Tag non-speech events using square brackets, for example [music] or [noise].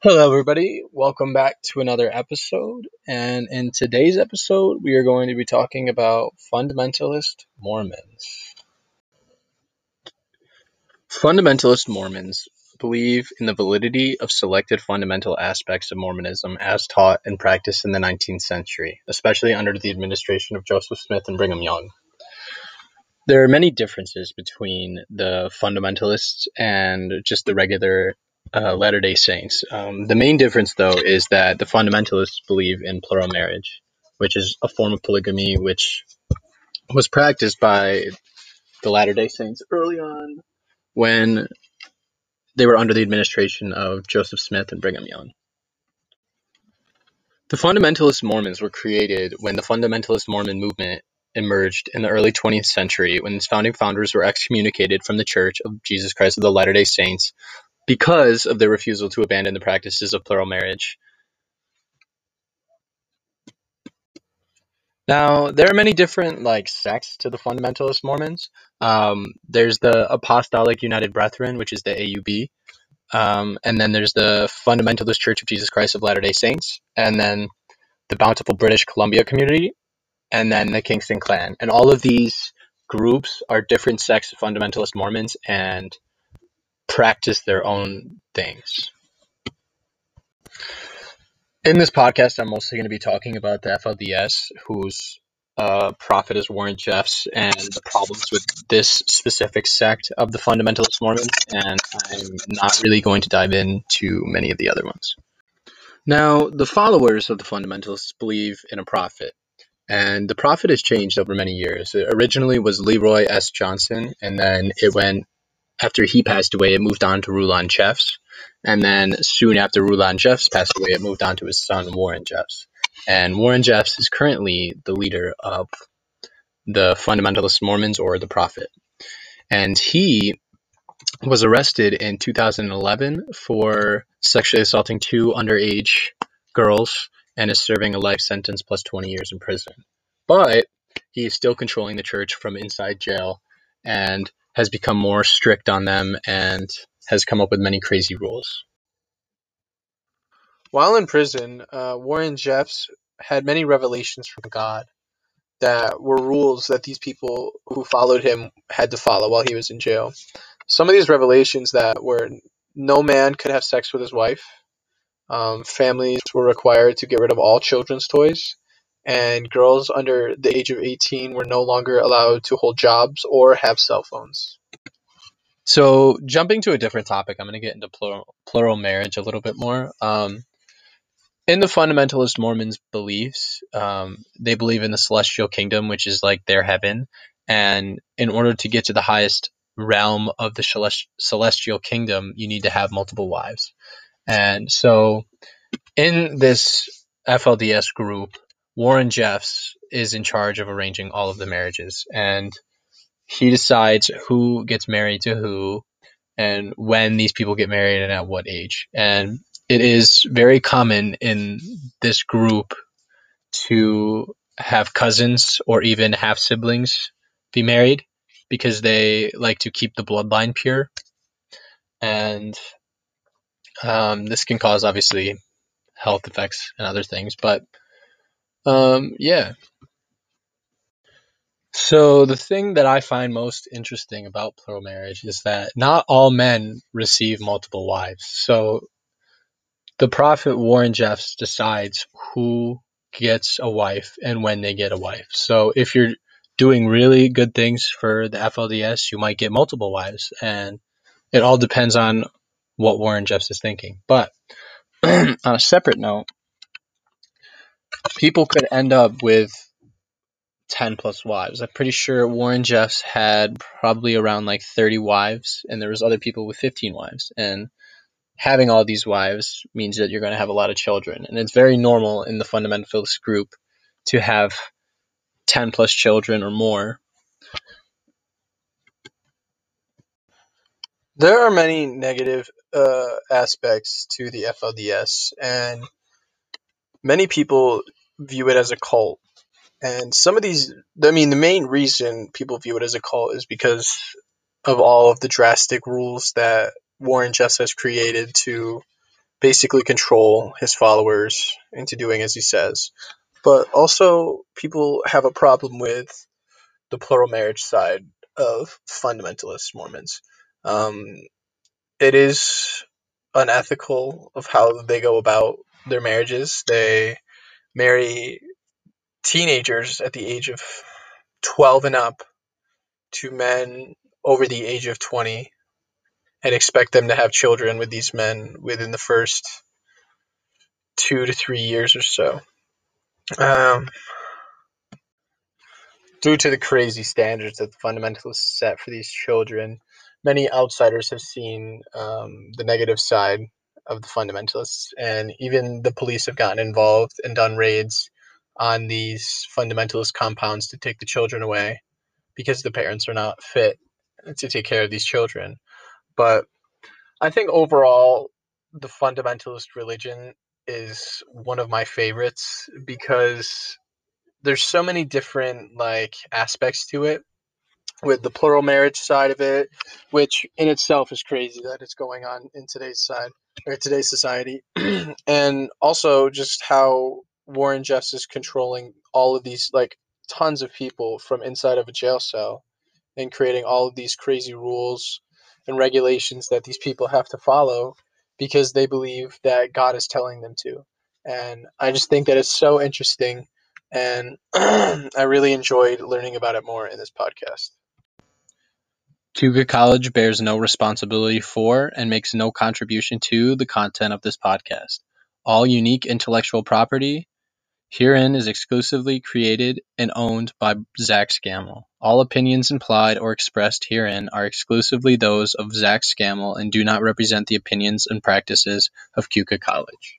Hello, everybody. Welcome back to another episode. And in today's episode, we are going to be talking about fundamentalist Mormons. Fundamentalist Mormons believe in the validity of selected fundamental aspects of Mormonism as taught and practiced in the 19th century, especially under the administration of Joseph Smith and Brigham Young. There are many differences between the fundamentalists and just the regular uh, Latter day Saints. Um, the main difference, though, is that the fundamentalists believe in plural marriage, which is a form of polygamy which was practiced by the Latter day Saints early on when they were under the administration of Joseph Smith and Brigham Young. The fundamentalist Mormons were created when the fundamentalist Mormon movement emerged in the early 20th century when its founding founders were excommunicated from the Church of Jesus Christ of the Latter day Saints because of their refusal to abandon the practices of plural marriage. Now, there are many different like sects to the fundamentalist Mormons. Um, there's the Apostolic United Brethren, which is the AUB, um, and then there's the Fundamentalist Church of Jesus Christ of Latter-day Saints, and then the Bountiful British Columbia Community, and then the Kingston Clan. And all of these groups are different sects of fundamentalist Mormons, and practice their own things. In this podcast, I'm mostly going to be talking about the FLDS, whose uh, prophet is Warren Jeffs, and the problems with this specific sect of the fundamentalist Mormons, and I'm not really going to dive into many of the other ones. Now, the followers of the fundamentalists believe in a prophet, and the prophet has changed over many years. It originally was Leroy S. Johnson, and then it went after he passed away, it moved on to Rulon Jeffs. And then soon after Rulon Jeffs passed away, it moved on to his son, Warren Jeffs. And Warren Jeffs is currently the leader of the Fundamentalist Mormons or the Prophet. And he was arrested in 2011 for sexually assaulting two underage girls and is serving a life sentence plus 20 years in prison. But he is still controlling the church from inside jail and has become more strict on them and has come up with many crazy rules. While in prison, uh, Warren Jeffs had many revelations from God that were rules that these people who followed him had to follow while he was in jail. Some of these revelations that were no man could have sex with his wife. Um, families were required to get rid of all children's toys and girls under the age of 18 were no longer allowed to hold jobs or have cell phones. So, jumping to a different topic, I'm going to get into plural, plural marriage a little bit more. Um, in the fundamentalist Mormons' beliefs, um, they believe in the celestial kingdom, which is like their heaven. And in order to get to the highest realm of the celestial kingdom, you need to have multiple wives. And so, in this FLDS group, Warren Jeffs is in charge of arranging all of the marriages, and he decides who gets married to who, and when these people get married and at what age. And it is very common in this group to have cousins or even half siblings be married because they like to keep the bloodline pure. And um, this can cause obviously health effects and other things, but um, yeah. So the thing that I find most interesting about plural marriage is that not all men receive multiple wives. So the prophet Warren Jeffs decides who gets a wife and when they get a wife. So if you're doing really good things for the FLDS, you might get multiple wives, and it all depends on what Warren Jeffs is thinking. But [clears throat] on a separate note, people could end up with 10 plus wives. I'm pretty sure Warren Jeffs had probably around like 30 wives, and there was other people with 15 wives. And having all these wives means that you're going to have a lot of children. And it's very normal in the fundamentalist group to have 10 plus children or more. There are many negative uh, aspects to the FLDS, and many people view it as a cult. And some of these, I mean, the main reason people view it as a cult is because of all of the drastic rules that Warren Jeffs has created to basically control his followers into doing as he says. But also, people have a problem with the plural marriage side of fundamentalist Mormons. Um, it is unethical of how they go about their marriages. They marry teenagers at the age of 12 and up to men over the age of 20 and expect them to have children with these men within the first two to three years or so. Um, due to the crazy standards that the fundamentalists set for these children, many outsiders have seen um, the negative side of the fundamentalists, and even the police have gotten involved and done raids on these fundamentalist compounds to take the children away because the parents are not fit to take care of these children. But I think overall, the fundamentalist religion is one of my favorites because there's so many different like aspects to it with the plural marriage side of it which in itself is crazy that it's going on in today's side or today's society [clears throat] and also just how warren jeffs is controlling all of these like tons of people from inside of a jail cell and creating all of these crazy rules and regulations that these people have to follow because they believe that god is telling them to and i just think that it's so interesting and [clears throat] I really enjoyed learning about it more in this podcast. Keuka College bears no responsibility for and makes no contribution to the content of this podcast. All unique intellectual property herein is exclusively created and owned by Zach Scammell. All opinions implied or expressed herein are exclusively those of Zach Scammell and do not represent the opinions and practices of Keuka College.